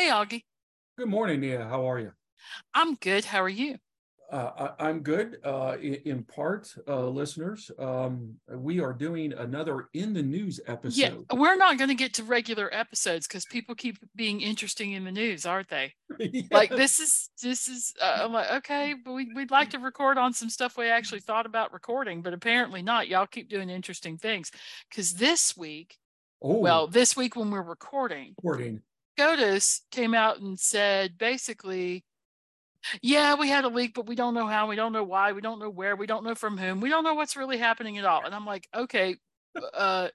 Hey, Augie. Good morning, Nia. How are you? I'm good. How are you? Uh, I, am good. Uh, in, in, part, uh, listeners, um, we are doing another in the news episode. Yeah, we're not going to get to regular episodes because people keep being interesting in the news, aren't they? yes. Like this is this is. Uh, I'm like, okay, but we, we'd like to record on some stuff we actually thought about recording, but apparently not. Y'all keep doing interesting things because this week, oh. well, this week when we're recording, recording, SCOTUS came out and said basically yeah, we had a leak, but we don't know how, we don't know why, we don't know where, we don't know from whom, we don't know what's really happening at all. And I'm like, okay, uh,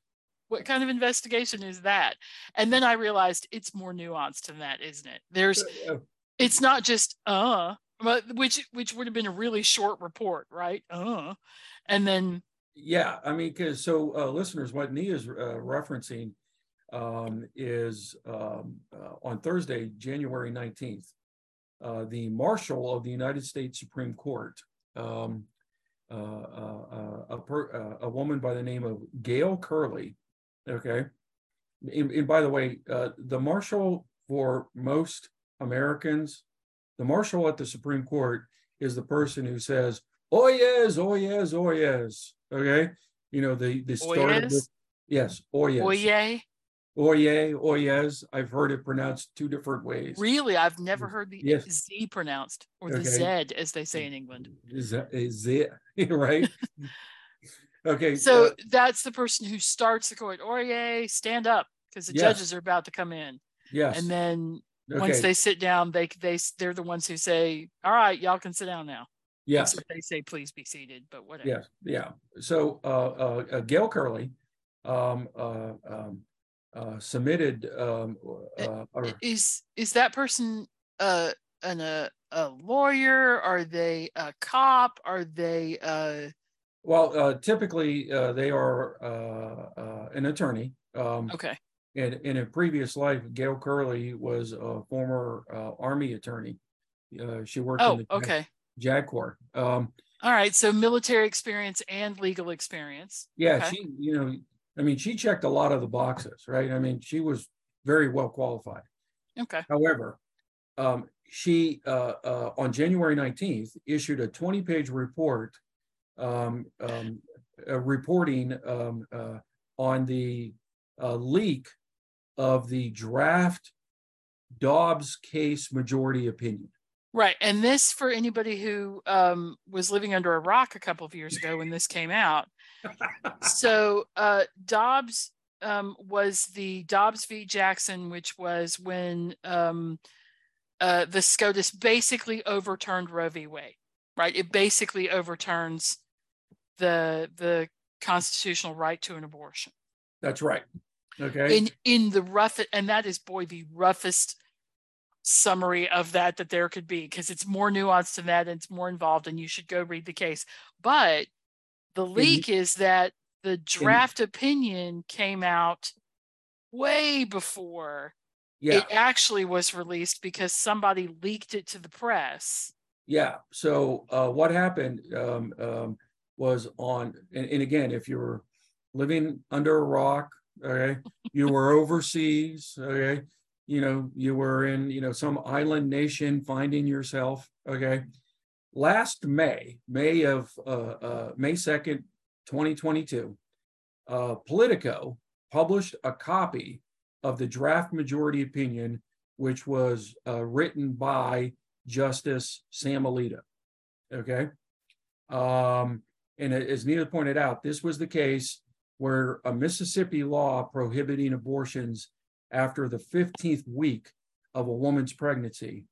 what kind of investigation is that? And then I realized it's more nuanced than that, isn't it? There's, it's not just uh, but which which would have been a really short report, right? Uh, and then yeah, I mean, because so uh, listeners, what Nia is uh, referencing um, is um, uh, on Thursday, January nineteenth uh, the Marshal of the United States Supreme Court, um, uh, uh, uh a, per, uh, a, woman by the name of Gail Curley. Okay. And, and by the way, the Marshal for most Americans, the Marshal at the Supreme Court is the person who says, oh yes, oh yes, oh yes. Okay. You know, the, the start of the, yes, oh yes. Oye. Oye, oyes. I've heard it pronounced two different ways. Really? I've never heard the yes. Z pronounced or the okay. Z as they say in England. Z, Z right? okay. So uh, that's the person who starts the court. Oye, stand up because the yes. judges are about to come in. Yes. And then okay. once they sit down, they they they're the ones who say, "All right, y'all can sit down now." Yes. They say, "Please be seated," but whatever. Yes. Yeah. So uh, uh, uh Gail Curley, um, uh, um, uh, submitted. Um, uh, or, is is that person uh, an, a, a lawyer? Are they a cop? Are they? Uh... Well, uh, typically uh, they are uh, uh, an attorney. Um, okay. And in a previous life, Gail Curley was a former uh, Army attorney. Uh, she worked oh, in the okay. JAG Corps. Um, All right, so military experience and legal experience. Yeah, okay. she, you know, I mean, she checked a lot of the boxes, right? I mean, she was very well qualified. Okay. However, um, she uh, uh, on January 19th issued a 20 page report um, um, uh, reporting um, uh, on the uh, leak of the draft Dobbs case majority opinion. Right. And this, for anybody who um, was living under a rock a couple of years ago when this came out. So uh, Dobbs um, was the Dobbs v. Jackson, which was when um, uh, the SCOTUS basically overturned Roe v. Wade. Right. It basically overturns the the constitutional right to an abortion. That's right. Okay. In in the rough, and that is boy the roughest summary of that that there could be because it's more nuanced than that and it's more involved and you should go read the case but the leak is that the draft opinion came out way before yeah. it actually was released because somebody leaked it to the press yeah so uh, what happened um, um, was on and, and again if you were living under a rock okay you were overseas okay you know you were in you know some island nation finding yourself okay last may may of uh, uh, may 2nd 2022 uh, politico published a copy of the draft majority opinion which was uh, written by justice sam alito okay um, and as Nia pointed out this was the case where a mississippi law prohibiting abortions after the 15th week of a woman's pregnancy.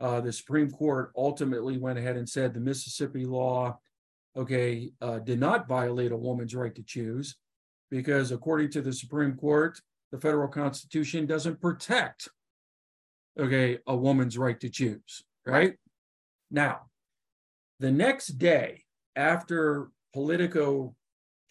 Uh, the Supreme Court ultimately went ahead and said the Mississippi law, okay, uh, did not violate a woman's right to choose because, according to the Supreme Court, the federal Constitution doesn't protect, okay, a woman's right to choose, right? Now, the next day after Politico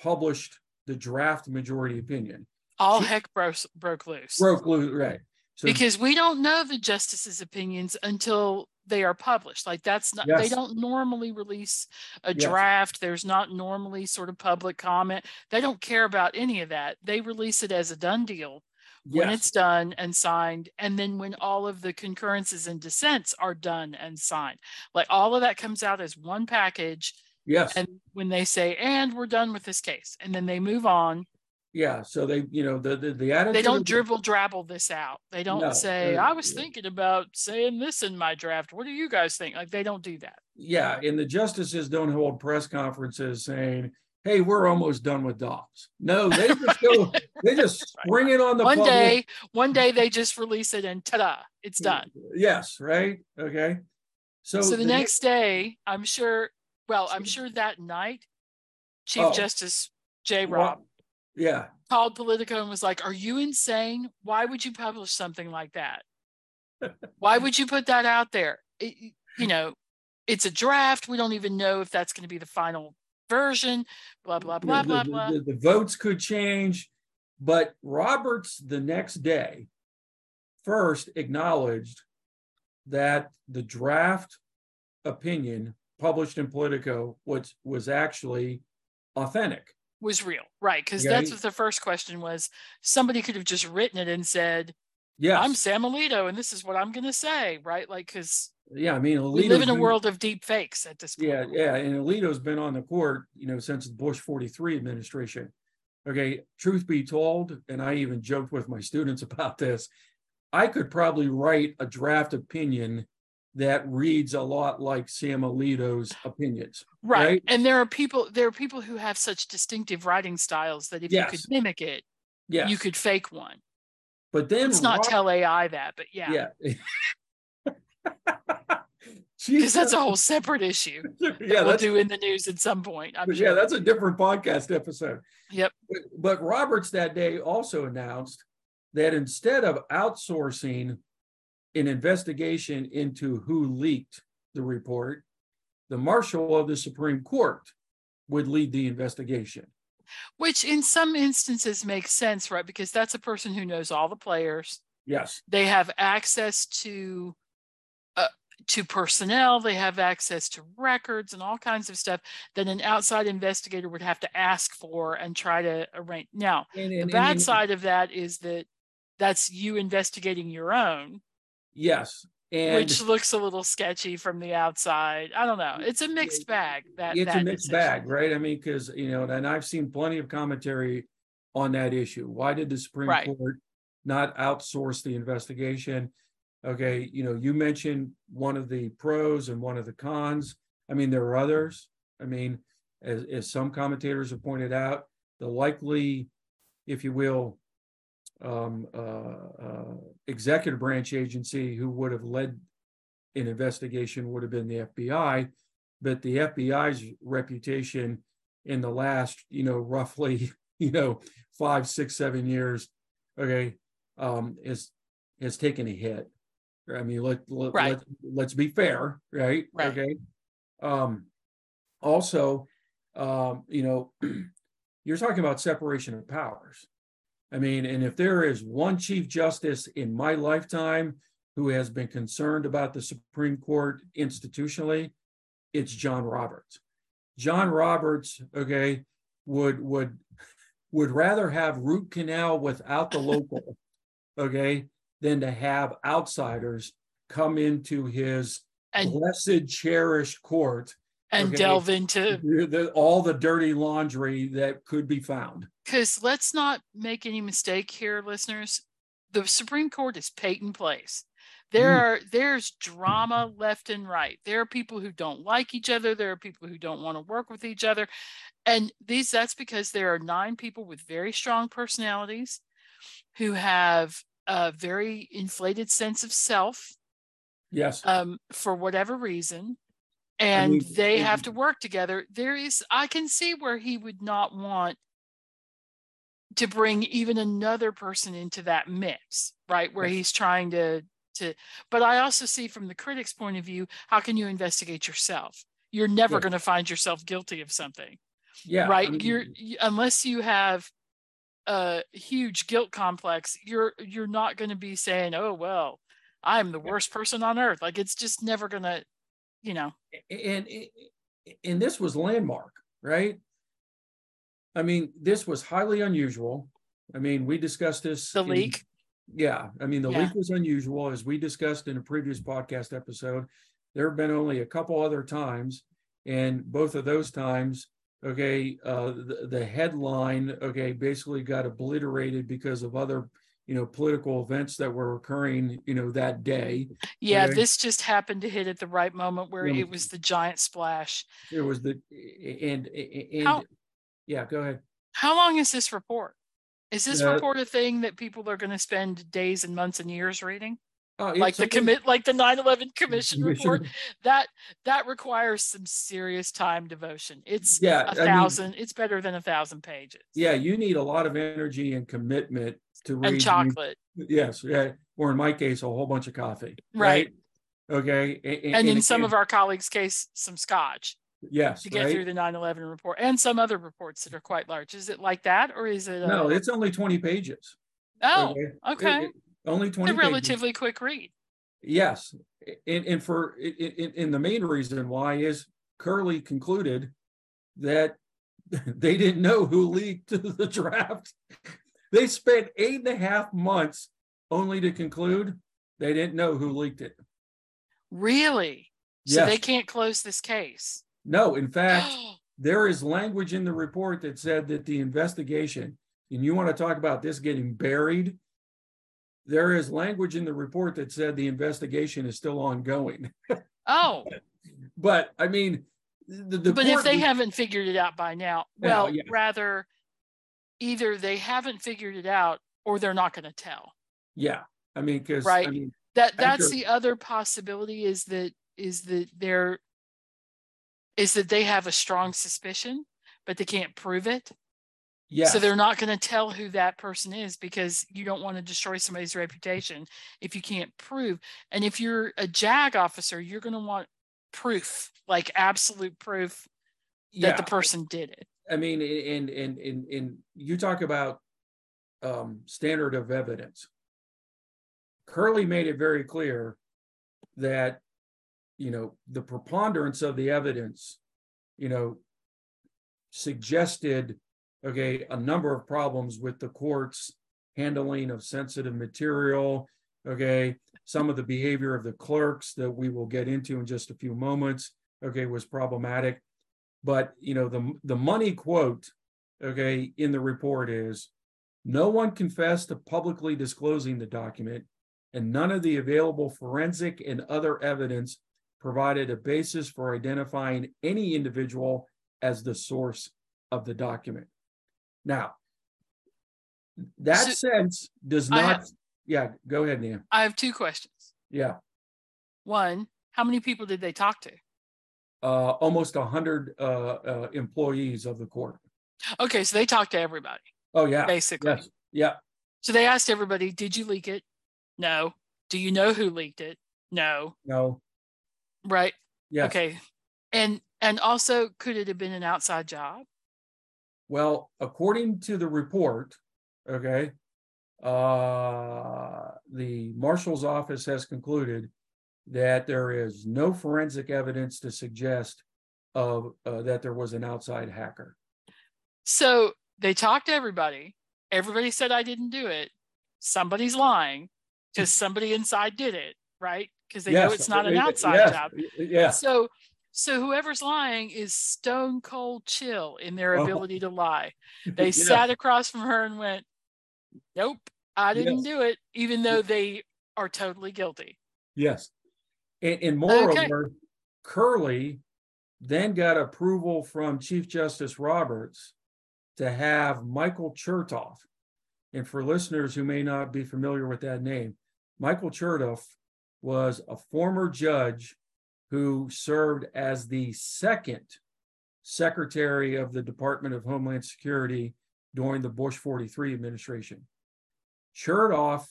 published the draft majority opinion, all heck broke, broke loose. Broke loose, right. Because we don't know the justices' opinions until they are published. Like that's not yes. they don't normally release a yes. draft. There's not normally sort of public comment. They don't care about any of that. They release it as a done deal when Yes. it's done and signed, and then when all of the concurrences and dissents are done and signed. Like all of that comes out as one package. Yes. And when they say, and we're done with this case, and then they move on, Yeah. So they, you know, the the, the attitude. they don't dribble drabble this out. They don't No, say, I was thinking about saying this in my draft. What do you guys think? Like they don't do that. Yeah, and the justices don't hold press conferences saying, "Hey, we're almost done with Dobbs." No, they just go. they just spring it on the one public. day, one day they just release it and ta-da, it's done. Yes, right. Okay. So, So the next day, I'm sure, well, I'm sure that night, Chief Oh. Justice J. Well, Rob Yeah. called Politico and was like, Are you insane? Why would you publish something like that? Why would you put that out there? It- you know, it's a draft. We don't even know if that's going to be the final version, blah, blah, blah, the, blah, the- blah. the- the votes could change, but Roberts the next day first acknowledged that the draft opinion published in Politico was was actually authentic. Was real, right? Because that's Okay. what the first question was. Somebody could have just written it and said, "Yeah, I'm Sam Alito and this is what I'm going to say, right? Like, because yeah, I mean, we live in a been- world of deep fakes at this point. Yeah, yeah, and Alito's been on the court, you know, since the Bush 43 administration. Okay, truth be told, and I even joked with my students about this, I could probably write a draft opinion that reads a lot like Sam Alito's opinions. right. right? and there are people there are people who have such distinctive writing styles that if you could mimic it Yes, you could fake one but then let's not Rob- tell ai that but yeah Yeah. because that's a whole separate issue yeah, we'll do in the news at some point i'm But sure yeah, that's a different podcast episode. Yep. But, but Roberts that day also announced that instead of outsourcing an investigation into who leaked the report, the marshal of the Supreme Court would lead the investigation. which in some instances makes sense right? Because that's a person who knows all the players. Yes. they have access to uh, to personnel. They have access to records and all kinds of stuff that an outside investigator would have to ask for and try to arrange. Now And, the and- bad and- side of that is that that's you investigating your own Yes. And which looks a little sketchy from the outside i don't know it's a mixed bag that it's that a mixed decision. bag, right? I mean, because you know, and I've seen plenty of commentary on that issue. Why did the Supreme Right. Court not outsource the investigation? Okay, you know, you mentioned one of the pros and one of the cons. I mean, there are others. I mean, as, as some commentators have pointed out, the likely, if you will, um, uh, uh, executive branch agency who would have led an investigation would have been the FBI but the FBI's reputation in the last, you know, roughly, you know, five, six, seven years, okay, um, is has taken a hit. I mean, let, let, Right. let let's be fair, right? Right. Okay. Um, also, um, you know, you're talking about separation of powers. I mean, and if there is one chief justice in my lifetime who has been concerned about the Supreme Court institutionally, it's John Roberts. John Roberts, okay, would would would rather have root canal without the local, okay, than to have outsiders come into his and blessed, cherished court, and delve into the, all the dirty laundry that could be found. because let's not make any mistake here listeners the supreme court is peyton place there Mm. are there's drama left and right there are people who don't like each other there are people who don't want to work with each other and these that's because there are nine people with very strong personalities who have a very inflated sense of self Yes. um, for whatever reason and mean, they have to work together there is i can see where he would not want to bring even another person into that mix right where he's trying to to but i also see from the critics point of view how can you investigate yourself you're never Yeah. going to find yourself guilty of something Yeah. I right mean, you're unless you have a huge guilt complex you're you're not going to be saying oh well i'm the worst person on earth like it's just never going to you know and and this was landmark, right? I mean, this was highly unusual. I mean, we discussed this the in- leak Yeah, I mean, the Yeah. leak was unusual, as we discussed in a previous podcast episode. There have been only a couple other times, and both of those times, okay, uh, the, the headline, okay, basically got obliterated because of other, you know, political events that were occurring, you know, that day. Yeah, Okay. this just happened to hit at the right moment where Yeah. it was the giant splash. It was the and and How- yeah, go ahead. How long is this report? Is this Uh, report a thing that people are going to spend days and months and years reading? Oh, Like the commit, like the 9/11 commission report. That that requires some serious time devotion. It's Yeah, a I mean- thousand. it's better than a thousand pages. Yeah, you need a lot of energy and commitment to read. and chocolate, Yes, yeah, or in my case, a whole bunch of coffee. Right. Okay. a- a- and in some of our colleagues' case, some scotch yes, to get right? through the 9/11 report, and some other reports that are quite large. Is it like that, or is it? No, uh, it's only twenty pages. oh, It- okay. it- Only It's twenty. a pages. relatively quick read. Yes, and and for in in the main reason why is Curley concluded that they didn't know who leaked the draft. They spent eight and a half months only to conclude they didn't know who leaked it. Really? So they can't close this case. No, in fact, there is language in the report that said that the investigation, and you want to talk about this getting buried. There is language in the report that said the investigation is still ongoing. oh, But I mean, the, the but if they haven't figured it out by now, well, yeah. rather, either they haven't figured it out or they're not going to tell. yeah, I mean, because I Right. mean, That that's After- the other possibility is that is that they're is that they have a strong suspicion, but they can't prove it. yeah, So they're not going to tell who that person is because you don't want to destroy somebody's reputation if you can't prove. And if you're a JAG officer, you're going to want proof, like absolute proof that yeah. the person did it. I mean, and and and and you talk about um, standard of evidence. Curley made it very clear that you know the preponderance of the evidence, you know, suggested okay a number of problems with the court's handling of sensitive material. Okay, some of the behavior of the clerks that we will get into in just a few moments. Okay, was problematic but you know the the money quote okay in the report is no one confessed to publicly disclosing the document and none of the available forensic and other evidence provided a basis for identifying any individual as the source of the document now that So- sense does not have- yeah go ahead Nan. I have two questions. yeah One, how many people did they talk to? Uh almost a hundred uh, uh employees of the court Okay, so they talked to everybody, oh yeah basically. yes yeah So they asked everybody, did you leak it? No. Do you know who leaked it? No. no Right. yes Okay. And and also could it have been an outside job? Well, according to the report, okay, uh, the marshal's office has concluded that there is no forensic evidence to suggest of uh, that there was an outside hacker. So they talked to everybody. Everybody said I didn't do it. Somebody's lying because somebody inside did it, right? Because they know it's not an outside yes, job. Yes, So so whoever's lying is stone cold chill in their Oh. ability to lie. They Yes. sat across from her and went, Nope, I didn't Yes. do it, even though they are totally guilty. Yes. And, and moreover, Curley then got approval from Chief Justice Roberts to have Michael Chertoff. And for listeners who may not be familiar with that name, Michael Chertoff was a former judge who served as the second Secretary of the Department of Homeland Security during the Bush 43 administration. Chertoff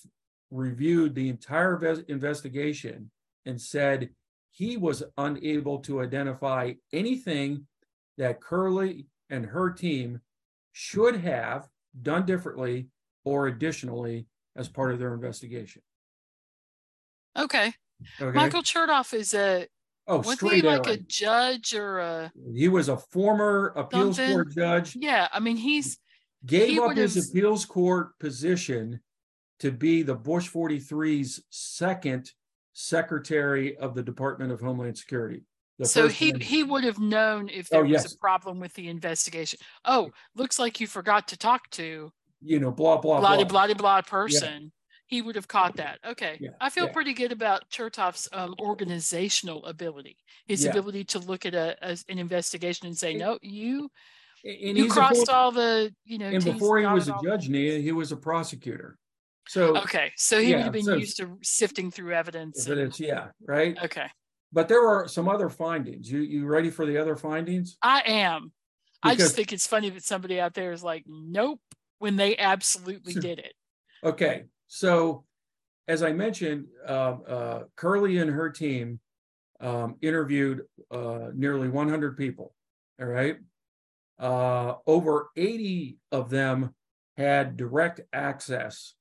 reviewed the entire ves- investigation and said he was unable to identify anything that Curley and her team should have done differently or additionally as part of their investigation. Okay. Okay. Michael Chertoff is a oh, was he like a judge or a He was a former appeals Something. court judge, yeah, I mean he's gave he up his have- appeals court position to be the Bush 43's second secretary of the Department of Homeland Security. So he, man- he would have known if Oh, there was yes. a problem with the investigation. Oh, looks like you forgot to talk to you know, blah, blah, blah, blah. blah, blah person. He would have caught that. Okay. Yeah, I feel yeah. pretty good about Chertoff's um, organizational ability, his Yeah. ability to look at a, a- an investigation and say, And- no, you, And you crossed all the, you know, And before he was a judge, Nia, he was a prosecutor. So Okay. So he would have been so- used to sifting through evidence. and- evidence, yeah, right? okay. But there are some other findings. You, you ready for the other findings? I am. I just think it's funny that somebody out there is like, nope, when they absolutely did it. Okay, so as I mentioned, um, uh, Curley and her team um, interviewed uh, nearly 100 people. All right, uh, over 80 of them had direct access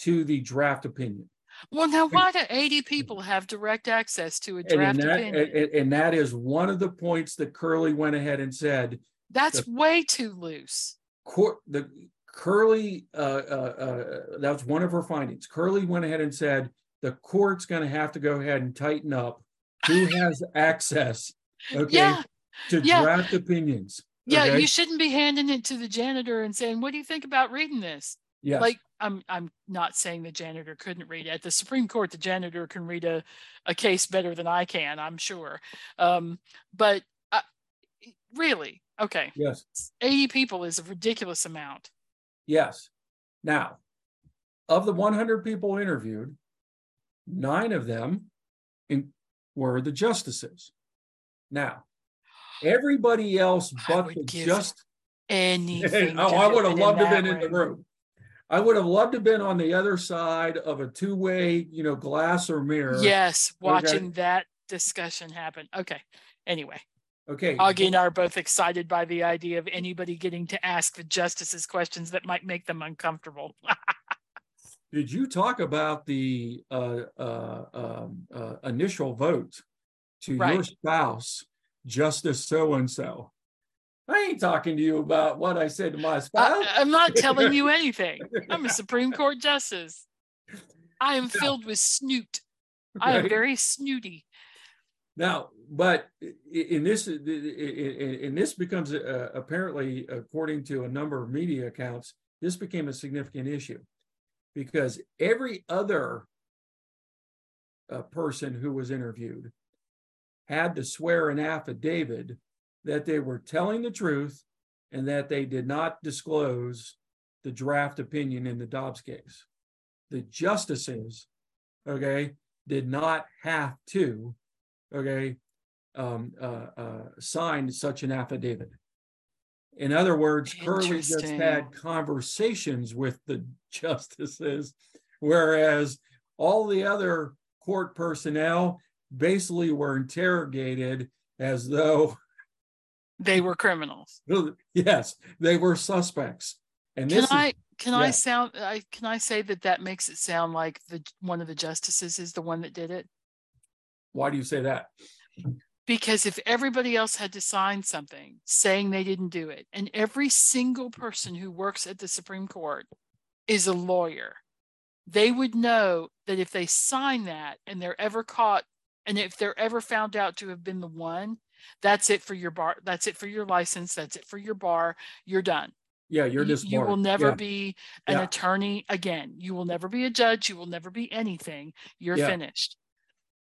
to the draft opinion, Well, now why do 80 people have direct access to a and, draft that, opinion? and, and that is one of the points that Curley went ahead and said. That's way too loose. court the Curley uh, uh, uh, that was one of her findings. Curley went ahead and said the court's going to have to go ahead and tighten up who has access, okay, Yeah. to yeah. draft opinions. Yeah, okay? you shouldn't be handing it to the janitor and saying, "What do you think about reading this?" Yes, Like, I'm I'm not saying the janitor couldn't read it. At the Supreme Court, the janitor can read a, a case better than I can, I'm sure. Um, but uh, really, okay, yes, 80 people is a ridiculous amount. yes. Now, of the 100 people interviewed, nine of them in, were the justices. Now, everybody else but the just Anything. oh, I would have loved to been in the room. I would have loved to have been on the other side of a two-way, you know, glass or mirror. Yes, Okay. watching that discussion happen. Okay. Anyway, Okay. Augie and I are both excited by the idea of anybody getting to ask the justices questions that might make them uncomfortable. Did you talk about the uh, uh, um, uh, initial vote to your spouse, Justice so and so? I ain't talking to you about what I said to my spouse. I, I'm not telling you anything. I'm a Supreme Court justice. I am filled with snoot. I am very snooty. Now, but in this, in this becomes uh, apparently, according to a number of media accounts, this became a significant issue because every other uh, person who was interviewed had to swear an affidavit that they were telling the truth and that they did not disclose the draft opinion in the Dobbs case. The justices, okay, did not have to okay, um, uh, uh, signed such an affidavit. In other words, Curley just had conversations with the justices, whereas all the other court personnel basically were interrogated as though, They were criminals. yes, they were suspects. And Can this is, I can I yeah. sound I can I say that that makes it sound like the one of the justices is the one that did it? why do you say that? Because if everybody else had to sign something saying they didn't do it, and every single person who works at the Supreme Court is a lawyer, they would know that if they sign that and they're ever caught, and if they're ever found out to have been the one, that's it for your bar, that's it for your license, that's it for your bar, you're done. Yeah, you're just you will never Yeah. be an Yeah. attorney again. You will never be a judge. You will never be anything. You're Yeah. finished.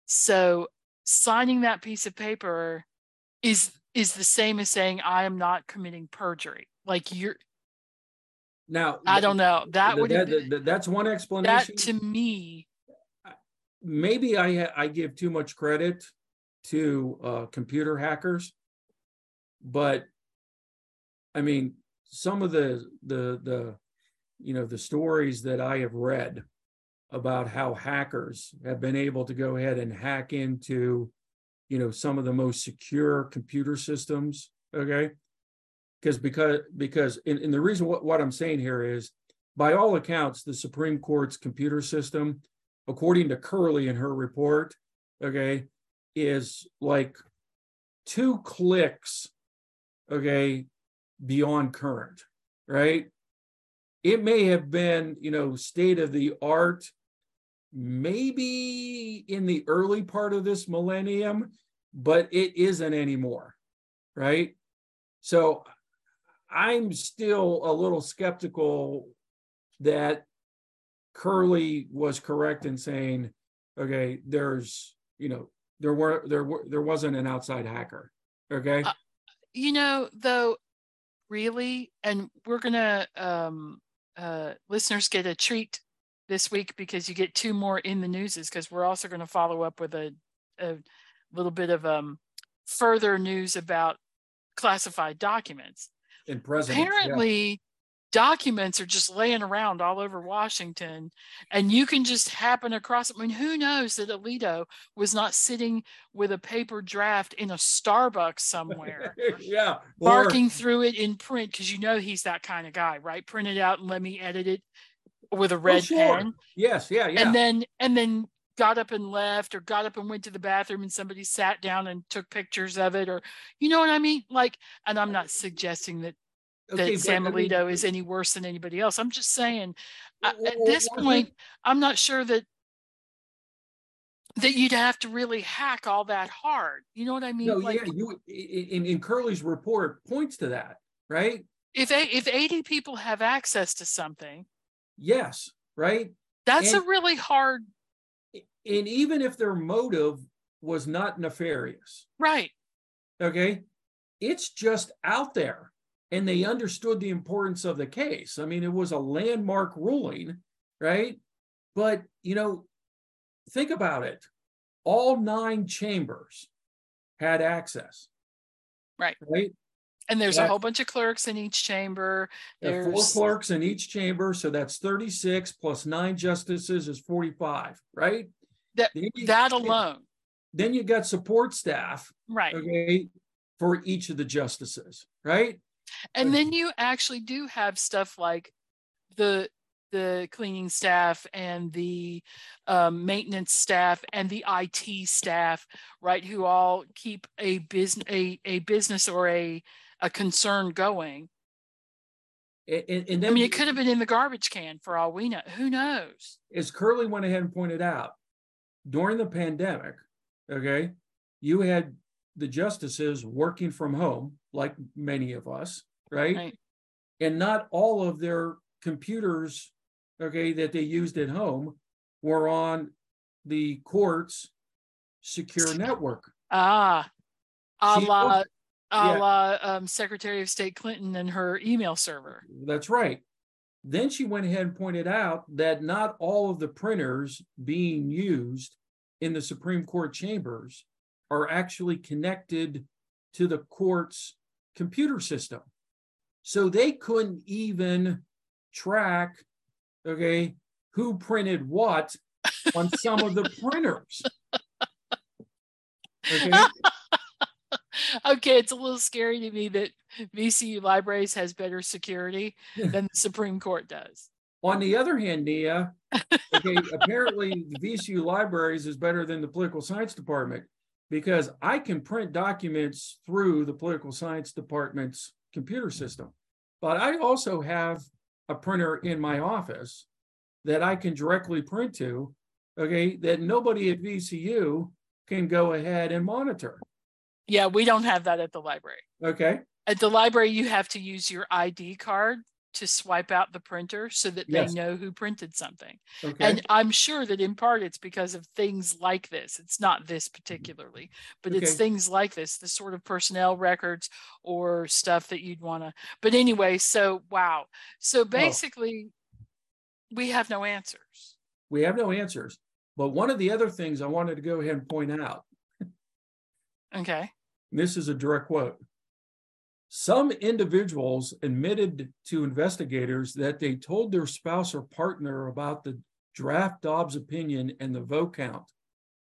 So signing that piece of paper is is the same as saying I am not committing perjury. Like you're Now, I don't know. That would that- that- that's one explanation. that to me maybe I I give too much credit to uh, computer hackers, but I mean some of the the the you know the stories that I have read about how hackers have been able to go ahead and hack into you know some of the most secure computer systems okay? Because because because and, and the reason what, what i'm saying here is by all accounts the supreme court's computer system according to curley in her report okay is like two clicks okay beyond current right it may have been, you know, state of the art, maybe in the early part of this millennium, but it isn't anymore, right? So I'm still a little skeptical that Curley was correct in saying, okay, there's, you know, there were there were there wasn't an outside hacker. Okay. Uh, you know, though, really, and we're gonna um uh listeners get a treat this week because you get two more in the newses because we're also going to follow up with a a little bit of um further news about classified documents. In present, apparently, documents are just laying around all over Washington, and you can just happen across. It. I mean, who knows that Alito was not sitting with a paper draft in a Starbucks somewhere, yeah, barking through it in print because you know he's that kind of guy, right? Print it out and let me edit it with a oh, red oh, sure. pen. Yes, yeah, yeah. And then and then got up and left or got up and went to the bathroom and somebody sat down and took pictures of it or you know what I mean? Like, and I'm not suggesting that okay, that Sam Alito I mean, is any worse than anybody else. I'm just saying, well, at this point, I'm not sure that that you'd have to really hack all that hard. You know what I mean? No, like, yeah, you in, in Curley's report points to that, right? If if 80 people have access to something, yes, right. That's and, a really hard. And even if their motive was not nefarious, right? Okay, it's just out there and they understood the importance of the case. I mean, it was a landmark ruling, right? But, you know, think about it. All nine chambers had access. Right. Right. And there's a whole bunch of clerks in each chamber. There's four clerks in each chamber. So that's 36 plus nine justices is 45, right? That, you, that alone. Then you got support staff. Right. Okay. For each of the justices, right? And then you actually do have stuff like the the cleaning staff and the um, maintenance staff and the IT staff, right, who all keep a business a, a business or a a concern going. And, and then, I mean, it could have been in the garbage can for all we know. Who knows? As Curley went ahead and pointed out, during the pandemic, okay, you had the justices working from home, like many of us, right? right? And not all of their computers, okay, that they used at home were on the court's secure network. Ah, a la, a yeah. la um, Secretary of State Clinton and her email server. That's right. Then she went ahead and pointed out that not all of the printers being used in the Supreme Court chambers are actually connected to the court's computer system. So they couldn't even track, okay, who printed what on some of the printers. Okay. okay, it's a little scary to me that VCU Libraries has better security than the Supreme Court does. On the other hand, Nia, okay, apparently the VCU Libraries is better than the Political Science Department because I can print documents through the Political Science Department's computer system. But I also have a printer in my office that I can directly print to, okay, that nobody at VCU can go ahead and monitor. Yeah, we don't have that at the library. Okay. At the library, you have to use your ID card to swipe out the printer so that yes. they know who printed something. Okay. And I'm sure that in part it's because of things like this. It's not this particularly, but okay. it's things like this, the sort of personnel records or stuff that you'd want to. But anyway, so wow. So oh. basically, oh. we have no answers. We have no answers. But one of the other things I wanted to go ahead and point out. okay. This is a direct quote. Some individuals admitted to investigators that they told their spouse or partner about the draft Dobbs opinion and the vote count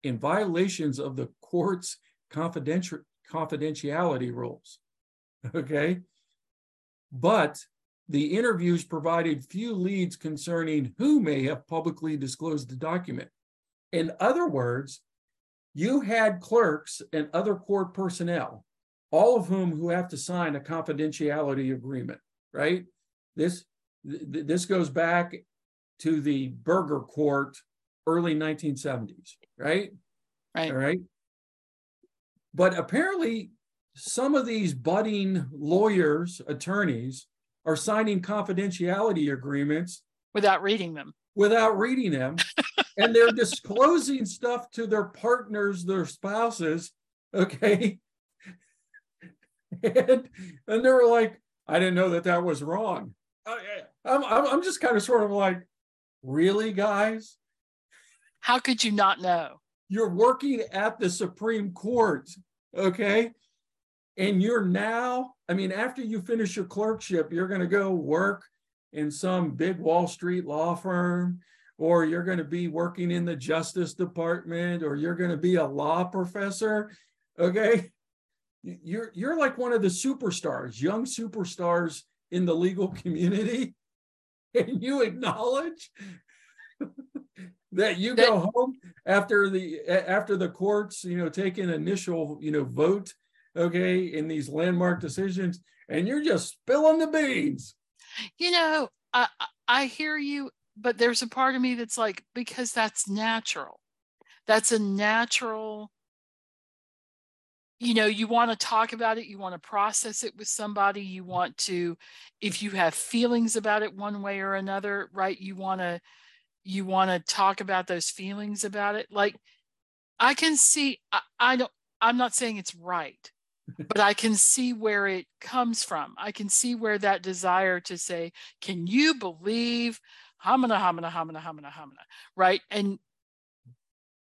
in violations of the court's confidential confidentiality rules. Okay. But the interviews provided few leads concerning who may have publicly disclosed the document. In other words, you had clerks and other court personnel all of whom who have to sign a confidentiality agreement, right? This th- th- this goes back to the Burger Court, early 1970s, right? Right. All right. But apparently, some of these budding lawyers, attorneys, are signing confidentiality agreements without reading them. without reading them. and they're disclosing stuff to their partners, their spouses. Okay. And, and they were like, I didn't know that that was wrong. Oh, I, I'm, I'm I'm just kind of sort of like, really, guys? How could you not know? You're working at the Supreme Court, okay? And you're now, I mean, after you finish your clerkship, you're going to go work in some big Wall Street law firm, or you're going to be working in the Justice Department, or you're going to be a law professor, okay? You- You're you're like one of the superstars, young superstars in the legal community, and you acknowledge that you go home after the after the courts, you know, take an initial, you know, vote, okay, in these landmark decisions, and you're just spilling the beans. You know, I- I hear you, but there's a part of me that's like because that's natural. That's a natural you know, you want to talk about it, you want to process it with somebody, you want to if you have feelings about it one way or another, right? You want to you want to talk about those feelings about it. Like I can see I, I don't I'm not saying it's right, but I can see where it comes from. I can see where that desire to say, can you believe hamana hamana hamana hamana hamana, right? And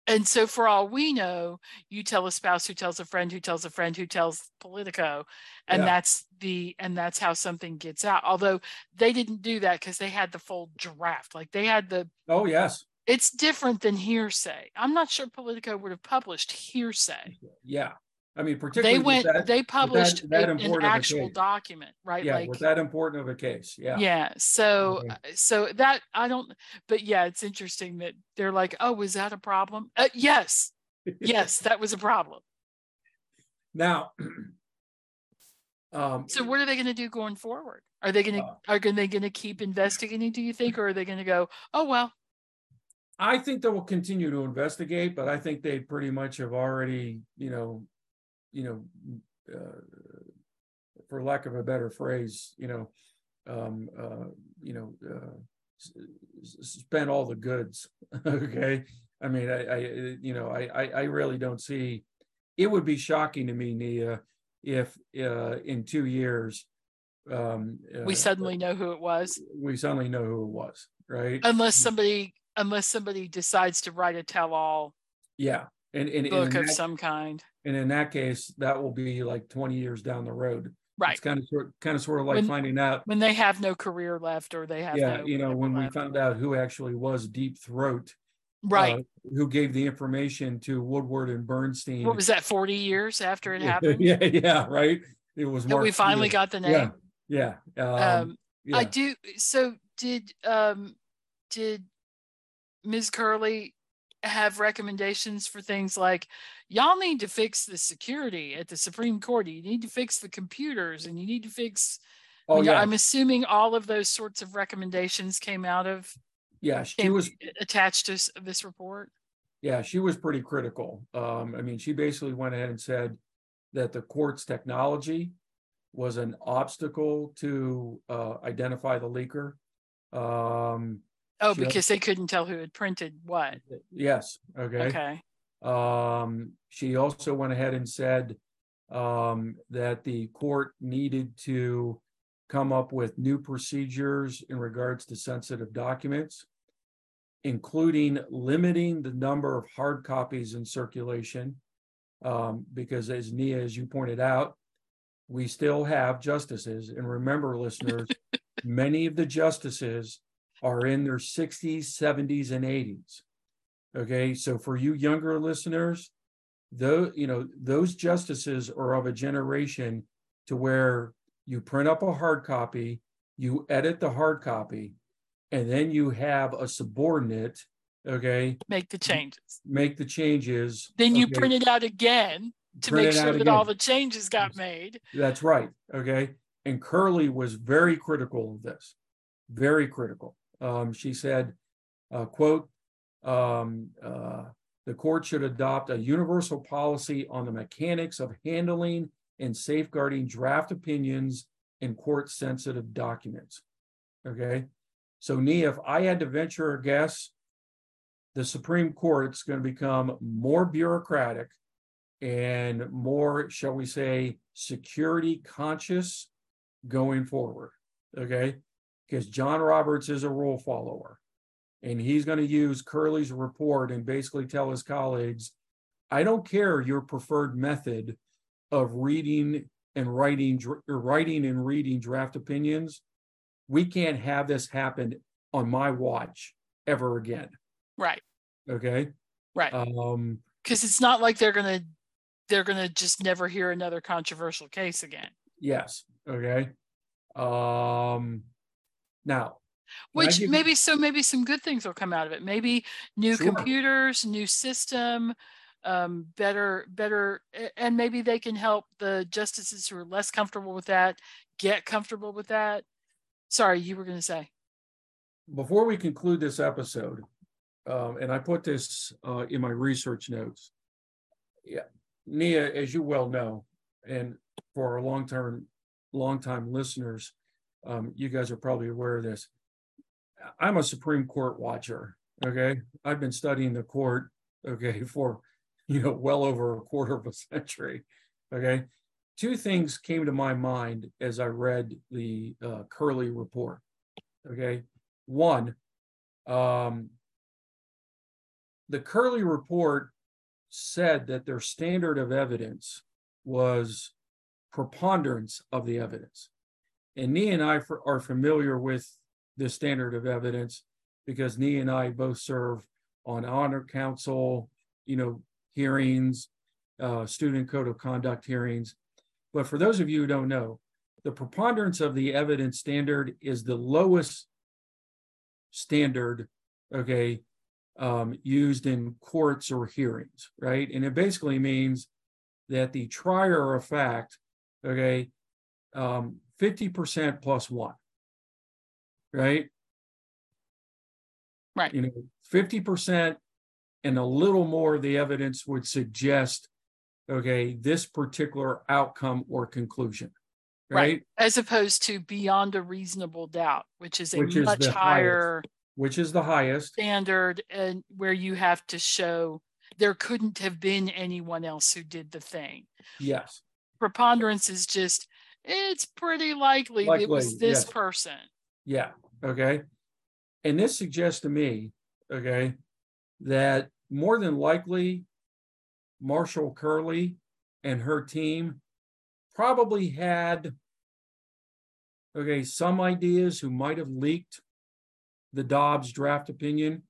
and so for all we know, you tell a spouse who tells a friend who tells a friend who tells Politico, and Yeah. that's the and that's how something gets out. Although they didn't do that because they had the full draft. Like they had the Oh yes, it's different than hearsay. I'm not sure Politico would have published hearsay. yeah. I mean, particularly They went, that- they published that a- an actual document, right? yeah, like with that important of a case, yeah. yeah so Okay. uh, so that i don't but yeah it's interesting that they're like oh was that a problem uh, yes yes that was a problem Now, um, so what are they going to do going forward are they going to Uh, are they going to keep investigating do you think or are they going to go oh well I think they will continue to investigate, but I think they pretty much have already, you know, you know, uh, for lack of a better phrase, you know, um, uh, you know, uh, s- s- spent all the goods. okay, I mean, I, I, you know, I, I, I really don't see. It would be shocking to me, Nia, if uh, in two years, um, we uh, suddenly know who it was we suddenly know who it was, right? unless somebody unless somebody decides to write a tell-all Yeah, and and, and book in of that- some kind And in that case, that will be like twenty years down the road. right It's kind of sort, kind of sort of like When- finding out, when they have no career left or they have yeah, no you know, when we found out who actually was Deep Throat. right uh, Who gave the information to Woodward and Bernstein. what was that 40 years after it happened Yeah, yeah, right. It was. that we finally got the name Yeah, yeah. Um, um I do. So did um did Ms. Curley have recommendations for things like y'all need to fix the security at the Supreme Court. You need to fix the computers and you need to fix. I Oh, mean, yeah, I'm assuming all of those sorts of recommendations came out of yeah, she was, attached to this report. yeah, she was pretty critical. Um, I mean, she basically went ahead and said that the court's technology was an obstacle to uh identify the leaker. Um, Oh, She- because they couldn't tell who had printed what. yes, okay. Okay. Um, she also went ahead and said um, that the court needed to come up with new procedures in regards to sensitive documents, including limiting the number of hard copies in circulation. Um, because as Nia, as you pointed out, we still have justices. And remember, listeners, many of the justices are in their 60s, 70s, and 80s. Okay, so for you younger listeners, though, you know, those justices are of a generation to where you print up a hard copy, you edit the hard copy, and then you have a subordinate, okay, Make the changes. make the changes. Then you okay, print it out again to print make sure that all the changes got made. That's right, okay? And Curley was very critical of this. very critical. Um, she said, uh, quote, um, uh, the court should adopt a universal policy on the mechanics of handling and safeguarding draft opinions and court sensitive documents. Okay. So, Nia, if I had to venture a guess, the Supreme Court's going to become more bureaucratic and more, shall we say, security conscious going forward. Okay. Because John Roberts is a rule follower and he's going to use Curley's report and basically tell his colleagues, I don't care your preferred method of reading and writing, writing and reading draft opinions. We can't have this happen on my watch ever again. Right. Okay. Right. Um, because it's not like they're gonna they're gonna just never hear another controversial case again. yes. Okay. Um, now, Which give- maybe so maybe some good things will come out of it. Maybe new Sure. computers, new system, um, better better and maybe they can help the justices who are less comfortable with that get comfortable with that. Sorry, you were gonna say. before we conclude this episode, um, and I put this uh, in my research notes. Yeah, Nia, as you well know, and for our long-term, long-time listeners, um, you guys are probably aware of this. I'm a Supreme Court watcher. Okay, I've been studying the court. Okay, for you know well over a quarter of a century. Okay, two things came to my mind as I read the uh, Curley report. Okay, one, um, the Curley report said that their standard of evidence was preponderance of the evidence. And Nia and I f- are familiar with the standard of evidence because Nia and I both serve on honor council, you know, hearings, uh, student code of conduct hearings. But for those of you who don't know, the preponderance of the evidence standard is the lowest standard, okay, um, used in courts or hearings, right? And it basically means that the trier of fact, okay, um, 50% plus one, right? Right. You know, 50% and a little more of the evidence would suggest, okay, this particular outcome or conclusion, Right. right? As opposed to beyond a reasonable doubt, which is a Which is much highest. higher Which is the highest. standard and where you have to show there couldn't have been anyone else who did the thing. Yes. Preponderance is just it's pretty likely, it was this yes. person. Yeah, okay. And this suggests to me, okay, that more than likely Marshal Curley and her team probably had okay, some ideas who might have leaked the Dobbs draft opinion,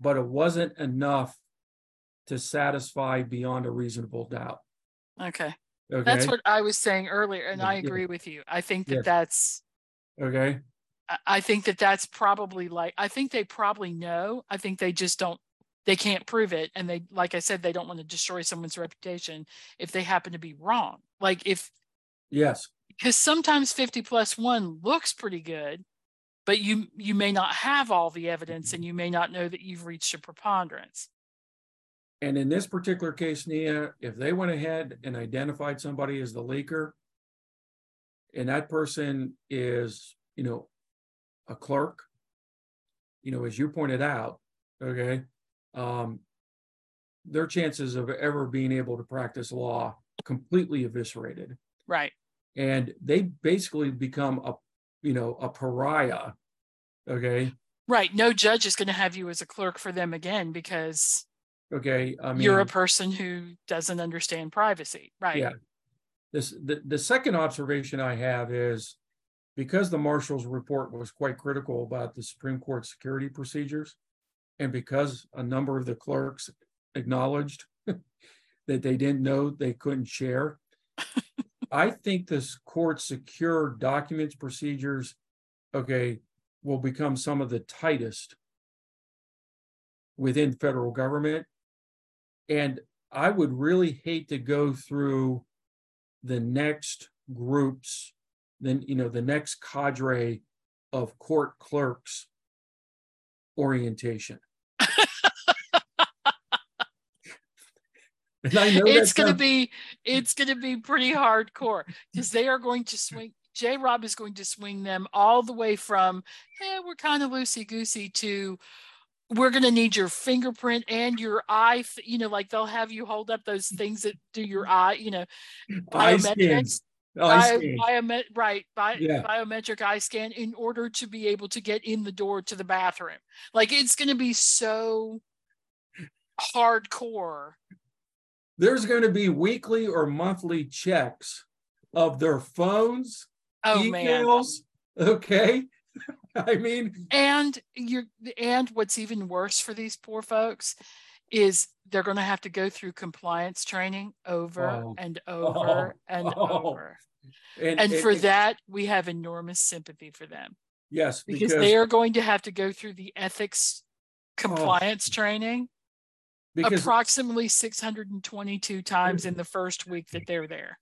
but it wasn't enough to satisfy beyond a reasonable doubt. Okay. Okay. That's what I was saying earlier, and Yeah, I agree with you. I think that Yes. that's okay. I- I think that that's probably like I think they probably know. I think they just don't they can't prove it and they like I said they don't want to destroy someone's reputation if they happen to be wrong. Like if Yes. because sometimes 50 plus 1 looks pretty good but you you may not have all the evidence and mm-hmm. you may not know that you've reached a preponderance. And in this particular case, Nia, if they went ahead and identified somebody as the leaker, and that person is, you know, a clerk, you know, as you pointed out, okay, um, their chances of ever being able to practice law completely eviscerated. Right. And they basically become a, you know, a pariah. Okay. Right. No judge is going to have you as a clerk for them again because Okay. I mean, you're a person who doesn't understand privacy. Right. Yeah. This, the, the second observation I have is because the marshal's report was quite critical about the Supreme Court security procedures, and because a number of the clerks acknowledged that they didn't know they couldn't share, I think this court's secure documents procedures, okay, will become some of the tightest within federal government. And I would really hate to go through the next groups, then, you know, the next cadre of court clerks orientation. and I know it's going to be it's going to be pretty hardcore because they are going to swing. J. Rob is going to swing them all the way from, "Yeah, we're kind of loosey goosey to we're going to need your fingerprint and your eye you know like they'll have you hold up those things that do your eye you know biometrics bio, biomet, right bi, yeah. biometric eye scan in order to be able to get in the door to the bathroom. Like it's going to be so hardcore. There's going to be weekly or monthly checks of their phones oh, emails man. okay I mean, and you're and what's even worse for these poor folks is they're going to have to go through compliance training over oh, and over oh, and oh. over. And, and, and for and, that, we have enormous sympathy for them. Yes, because, because they are going to have to go through the ethics oh. compliance oh. training approximately 622 times in the first week that they're there.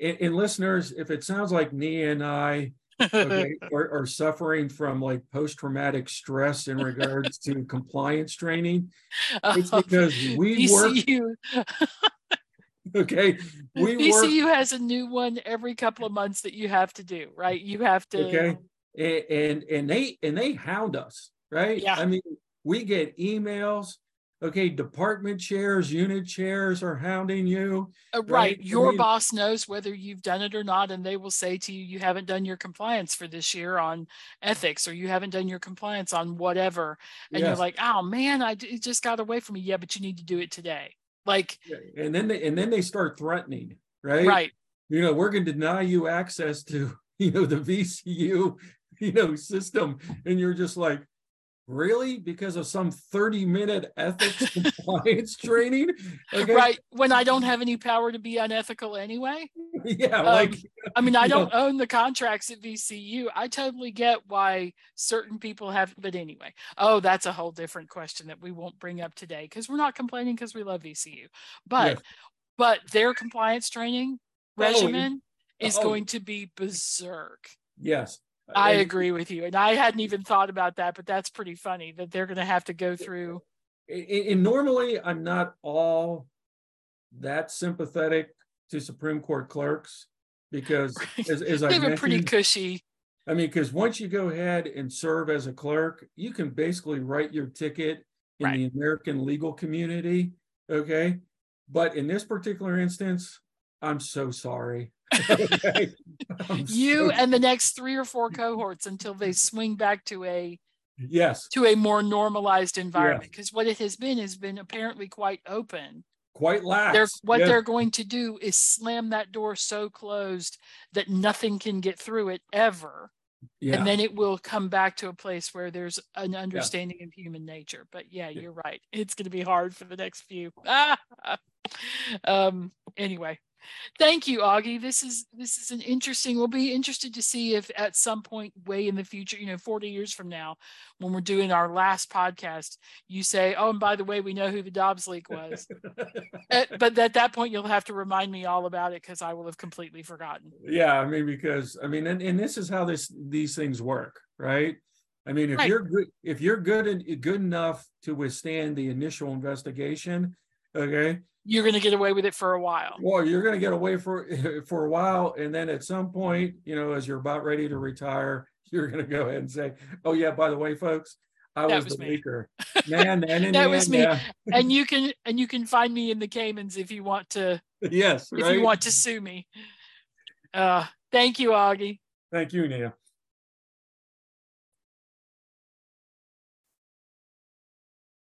And, listeners, if it sounds like me and I okay, are, are, suffering from like post-traumatic stress in regards to compliance training? Oh, it's because we VCU. work okay we VCU work, has a new one every couple of months that you have to do right? You have to okay and and, and they and they hound us right? Yeah. I mean we get emails okay, department chairs, unit chairs are hounding you. Uh, right. right. Your I mean, boss knows whether you've done it or not, and they will say to you, you haven't done your compliance for this year on ethics, or you haven't done your compliance on whatever. And yes. you're like, oh man, I it just got away from me. Yeah, but you need to do it today. Like, and then they, and then they start threatening, right? Right. You know, we're going to deny you access to, you know, the VCU, you know, system. And you're just like, really because of some 30 minute ethics compliance training okay. right when i don't have any power to be unethical anyway yeah um, like i mean i don't know. own the contracts at vcu i totally get why certain people have but anyway oh that's a whole different question that we won't bring up today because we're not complaining because we love vcu but yes. but their compliance training oh, regimen oh, is oh. going to be berserk yes I agree with you. And I hadn't even thought about that, but that's pretty funny that they're going to have to go through. And normally I'm not all that sympathetic to Supreme Court clerks because as, as I mentioned, pretty cushy. I mean, because once you go ahead and serve as a clerk, you can basically write your ticket in right. the American legal community. Okay. But in this particular instance, I'm so sorry. you so... and the next three or four cohorts until they swing back to a yes. to a more normalized environment because what it has been has been apparently quite open. Quite lax. They're, what yes. they're going to do is slam that door so closed that nothing can get through it ever. Yeah. and then it will come back to a place where there's an understanding yeah. of human nature. But yeah, yeah. you're right. It's going to be hard for the next few. Um anyway Thank you, Augie. This is this is an interesting. We'll be interested to see if at some point, way in the future, you know, 40 years from now, when we're doing our last podcast, you say, "Oh, and by the way, we know who the Dobbs leak was." at, but at that point, you'll have to remind me all about it because I will have completely forgotten. Yeah, I mean, because I mean, and, and this is how this these things work, right? I mean, if right. you're good, if you're good and good enough to withstand the initial investigation, okay, you're going to get away with it for a while. Well, you're going to get away for for a while, and then at some point, you know, as you're about ready to retire, you're going to go ahead and say, "Oh yeah, by the way, folks, I was, was, the me. leaker." Man, man, that was me. And you can and you can find me in the Caymans if you want to. Yes, if right? you want to sue me. Uh, thank you, Augie. Thank you, Nia.